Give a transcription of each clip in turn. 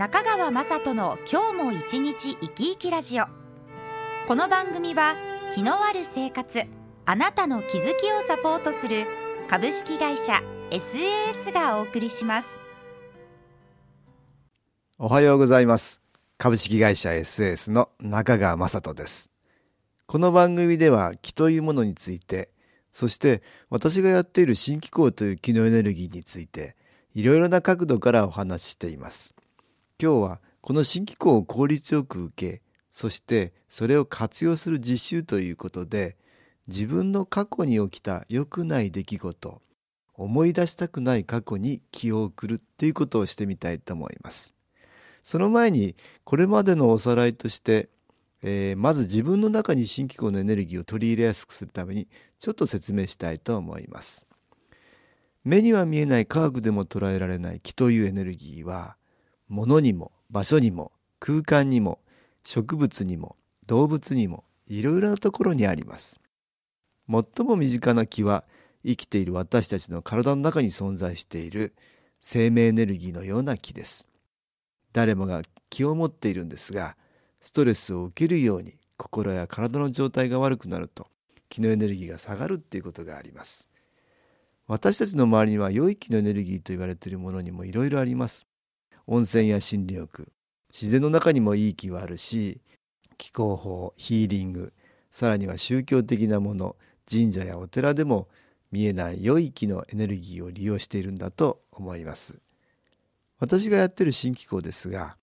中川雅人の今日も一日生き生きラジオ。この番組は気のある生活あなたの気づきをサポートする株式会社 SAS がお送りします。おはようございます。株式会社 SAS の中川雅人です。この番組では気というものについてそして私がやっている新機構という気のエネルギーについていろいろな角度からお話ししています。今日はこの新機構を効率よく受けそしてそれを活用する実習ということで自分の過去に起きた良くない出来事思い出したくない過去に気を送るっていうことをしてみたいと思います。その前にこれまでのおさらいとして、えー、まず自分の中に新機構のエネルギーを取り入れやすくするためにちょっと説明したいと思います。目には見えない科学でも捉えられない気というエネルギーは物にも場所にも空間にも植物にも動物にもいろいろなところにあります。最も身近な気は生きている私たちの体の中に存在している生命エネルギーのような気です。誰もが気を持っているんですがストレスを受けるように心や体の状態が悪くなると気のエネルギーが下がるっていうことがあります。私たちの周りには良い気のエネルギーと言われているものにもいろいろあります。温泉や心理浴自然の中にもいい気はあるし気候法ヒーリングさらには宗教的なもの神社やお寺でも見えない良い気のエネルギーを利用しているんだと思います。私がやってる新機構ですが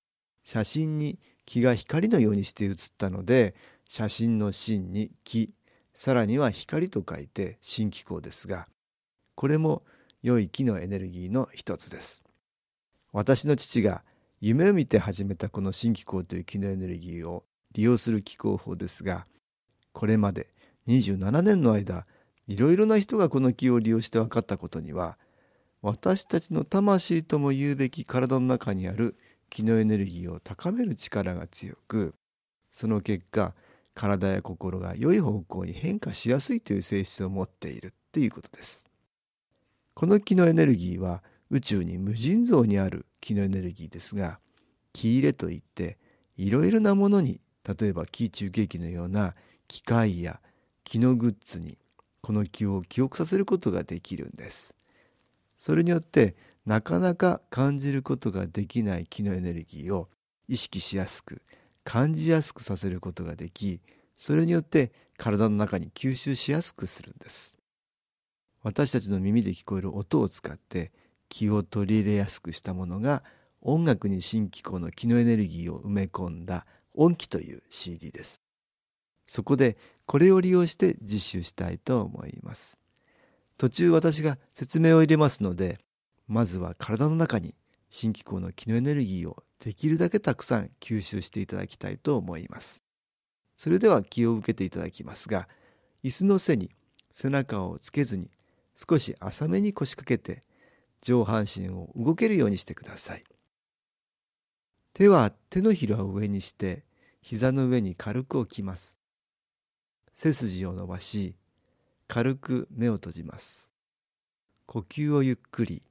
写真に気が光のようにして写ったので写真の芯に気さらには光と書いて新機構ですがこれも良い気のエネルギーの一つです。私の父が夢を見て始めたこの新機構という気のエネルギーを利用する気候法ですがこれまで27年の間いろいろな人がこの気を利用して分かったことには私たちの魂とも言うべき体の中にある気のエネルギーを高める力が強くその結果体や心が良い方向に変化しやすいという性質を持っているっていうことです。この気のエネルギーは宇宙に無尽蔵にある気のエネルギーですが気入れといっていろいろなものに例えば気中継機のような機械や気のグッズにこの気を記憶させることができるんです。それによってなかなか感じることができない気のエネルギーを意識しやすく感じやすくさせることができそれによって体の中に吸収しやすくするんです私たちの耳で聞こえる音を使って気を取り入れやすくしたものが音楽に新機構の気のエネルギーを埋め込んだ音機という CD です。そこでこれを利用して実習したいと思います。途中私が説明を入れますので、まずは体の中に新機構の気のエネルギーをできるだけたくさん吸収していただきたいと思います。それでは気を受けていただきますが、椅子の背に背中をつけずに少し浅めに腰掛けて上半身を動けるようにしてください。手は手のひらを上にして膝の上に軽く置きます。背筋を伸ばし軽く目を閉じます。呼吸をゆっくり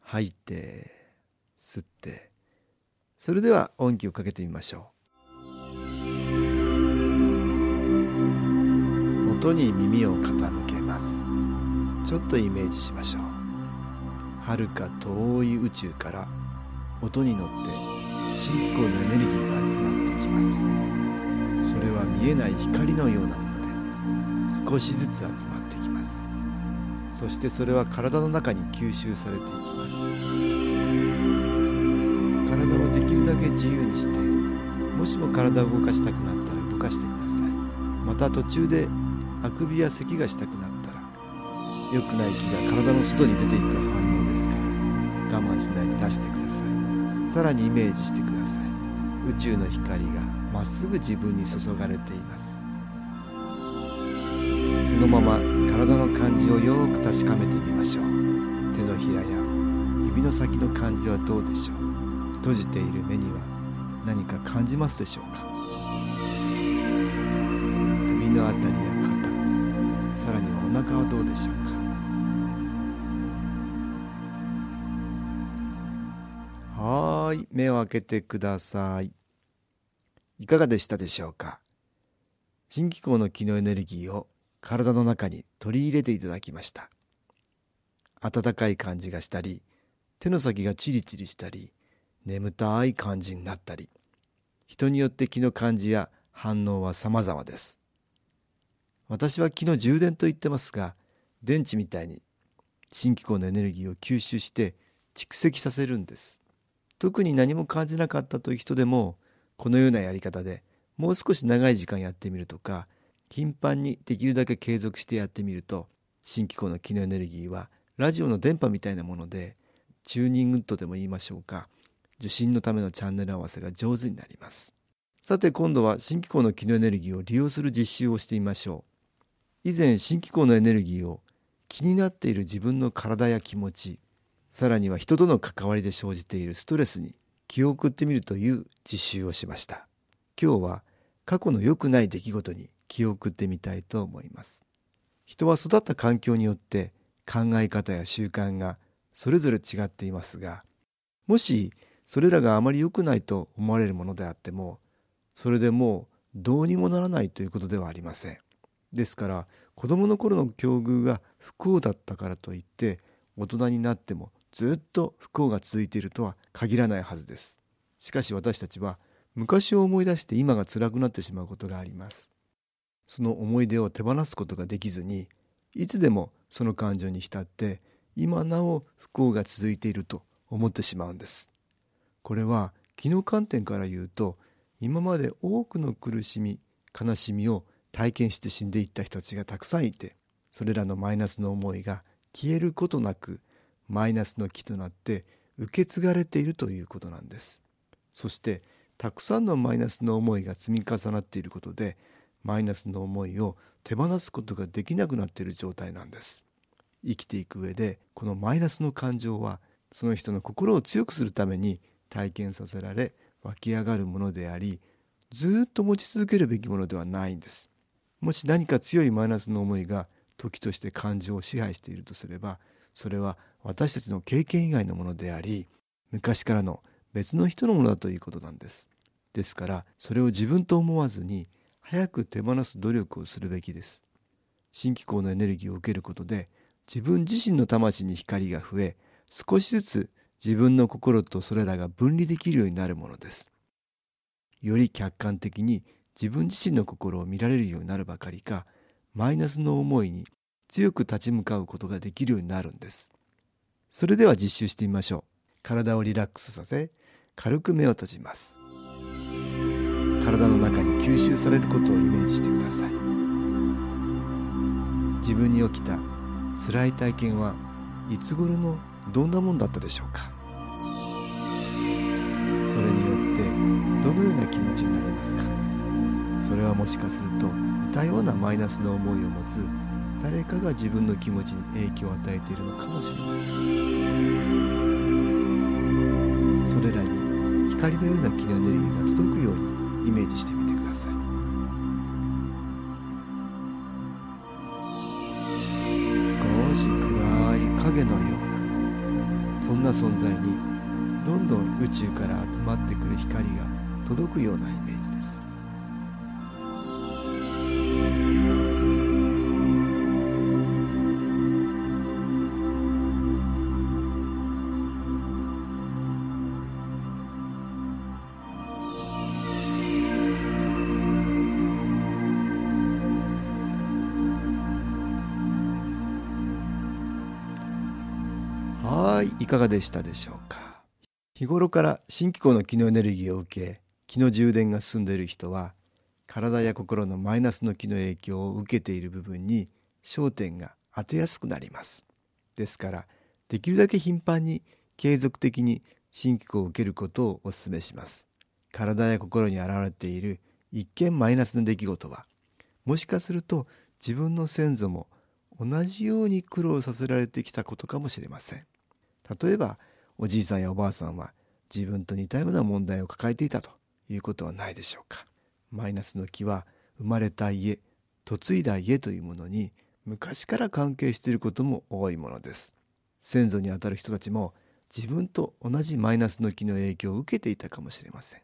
吐いて吸ってそれでは音気をかけてみましょう。音に耳を傾けます。ちょっとイメージしましょう。遥か遠い宇宙から音に乗って新機構のエネルギーが集まってきます。それは見えない光のようなもので少しずつ集まってきます。そしてそれは体の中に吸収されていきます。体をできるだけ自由にしてもしも体を動かしたくなったら動かしてください。また途中であくびや咳がしたくなったら良くない気が体の外に出ていく反応我慢しないで出してください。さらにイメージしてください。宇宙の光がまっすぐ自分に注がれています。そのまま体の感じをよく確かめてみましょう。手のひらや指の先の感じはどうでしょう。閉じている目には何か感じますでしょうか。首のあたりや肩さらにはお腹はどうでしょうか。い目を開けてください。いかがでしたでしょうか？新機構の気のエネルギーを体の中に取り入れていただきました。温かい感じがしたり手の先がチリチリしたり眠たい感じになったり人によって気の感じや反応は様々です。私は気の充電と言ってますが電池みたいに新機構のエネルギーを吸収して蓄積させるんです。特に何も感じなかったという人でもこのようなやり方でもう少し長い時間やってみるとか頻繁にできるだけ継続してやってみると新機構の気のエネルギーはラジオの電波みたいなものでチューニングとでも言いましょうか受信のためのチャンネル合わせが上手になります。さて今度は新機構の気のエネルギーを利用する実習をしてみましょう。以前新機構のエネルギーを気になっている自分の体や気持ちさらには人との関わりで生じているストレスに気を送ってみるという実習をしました。今日は過去の良くない出来事に気を送ってみたいと思います。人は育った環境によって考え方や習慣がそれぞれ違っていますがもしそれらがあまり良くないと思われるものであってもそれでもうどうにもならないということではありません。ですから子供の頃の境遇が不幸だったからといって大人になってもずっと不幸が続いているとは限らないはずです。しかし私たちは昔を思い出して今が辛くなってしまうことがあります。その思い出を手放すことができずにいつでもその感情に浸って今なお不幸が続いていると思ってしまうんです。これは気の観点から言うと今まで多くの苦しみ悲しみを体験して死んでいった人たちがたくさんいてそれらのマイナスの思いが消えることなくマイナスの気となって受け継がれているということなんです。そしてたくさんのマイナスの思いが積み重なっていることでマイナスの思いを手放すことができなくなっている状態なんです。生きていく上でこのマイナスの感情はその人の心を強くするために体験させられ湧き上がるものでありずっと持ち続けるべきものではないんです。もし何か強いマイナスの思いが時として感情を支配しているとすればそれは私たちの経験以外のものであり昔からの別の人のものだということなんです。ですからそれを自分と思わずに早く手放す努力をするべきです。新機構のエネルギーを受けることで自分自身の魂に光が増え少しずつ自分の心とそれらが分離できるようになるものです。より客観的に自分自身の心を見られるようになるばかりかマイナスの思いに強く立ち向かうことができるようになるんです。それでは実習してみましょう。体をリラックスさせ軽く目を閉じます。体の中に吸収されることをイメージしてください。自分に起きた辛い体験はいつ頃のどんなもんだったでしょうか。それによってどのような気持ちになりますか。それはもしかすると似たようなマイナスの思いを持つ誰かが自分の気持ちに影響を与えているのかもしれません。それらに光のような気のエネルギーが届くようにイメージしてみてください。少し暗い影のようなそんな存在にどんどん宇宙から集まってくる光が届くようなイメージです。はいいかがでしたでしょうか？日頃から新機構の気のエネルギーを受け気の充電が進んでいる人は体や心のマイナスの気の影響を受けている部分に焦点が当てやすくなります。ですからできるだけ頻繁に継続的に新機構を受けることをお勧めします。体や心に現れている一見マイナスな出来事はもしかすると自分の先祖も同じように苦労させられてきたことかもしれません。例えばおじいさんやおばあさんは自分と似たような問題を抱えていたということはないでしょうか。マイナスの木は生まれた家嫁いだ家というものに昔から関係していることも多いものです。先祖にあたる人たちも自分と同じマイナスの木の影響を受けていたかもしれません。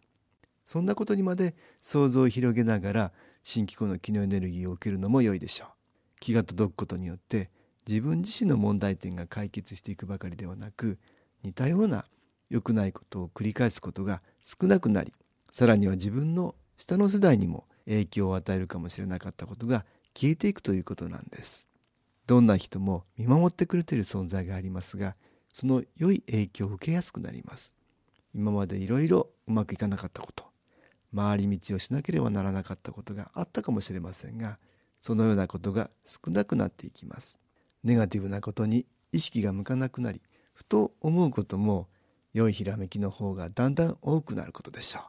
そんなことにまで想像を広げながら新機構の気のエネルギーを受けるのも良いでしょう。気が届くことによって自分自身の問題点が解決していくばかりではなく似たような良くないことを繰り返すことが少なくなりさらには自分の下の世代にも影響を与えるかもしれなかったことが消えていくということなんです。どんな人も見守ってくれている存在がありますがその良い影響を受けやすくなります。今までいろいろうまくいかなかったこと回り道をしなければならなかったことがあったかもしれませんがそのようなことが少なくなっていきます。ネガティブなことに意識が向かなくなりふと思うことも良いひらめきの方がだんだん多くなることでしょう。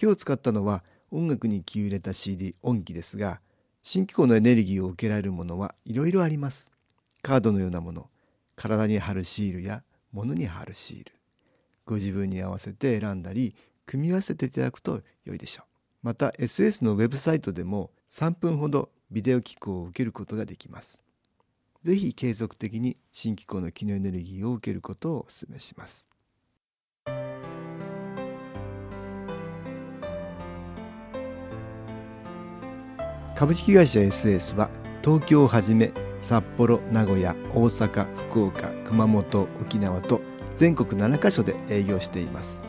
今日使ったのは音楽に気を入れた CD 音機ですが新機構のエネルギーを受けられるものはいろいろあります。カードのようなもの体に貼るシールや物に貼るシールご自分に合わせて選んだり組み合わせていただくと良いでしょう。また SS のウェブサイトでも3分ほどビデオ機構を受けることができます。ぜひ継続的に新機構の機能エネルギーを受けることをお勧めします。株式会社 SS は東京をはじめ札幌名古屋大阪福岡熊本沖縄と全国7カ所で営業しています。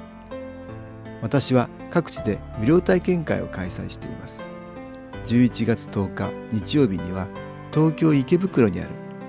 私は各地で無料体験会を開催しています。11月10日日曜日には東京池袋にある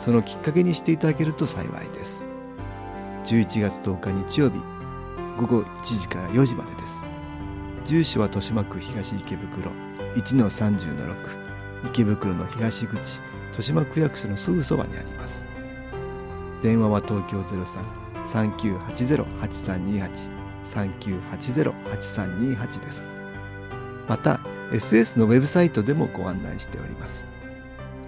そのきっかけにしていただけると幸いです。11月10日日曜日午後1時から4時までです。住所は豊島区東池袋1-30-6池袋の東口豊島区役所のすぐそばにあります。電話は東京03-3980-8328 3980-8328です。また SS のウェブサイトでもご案内しております。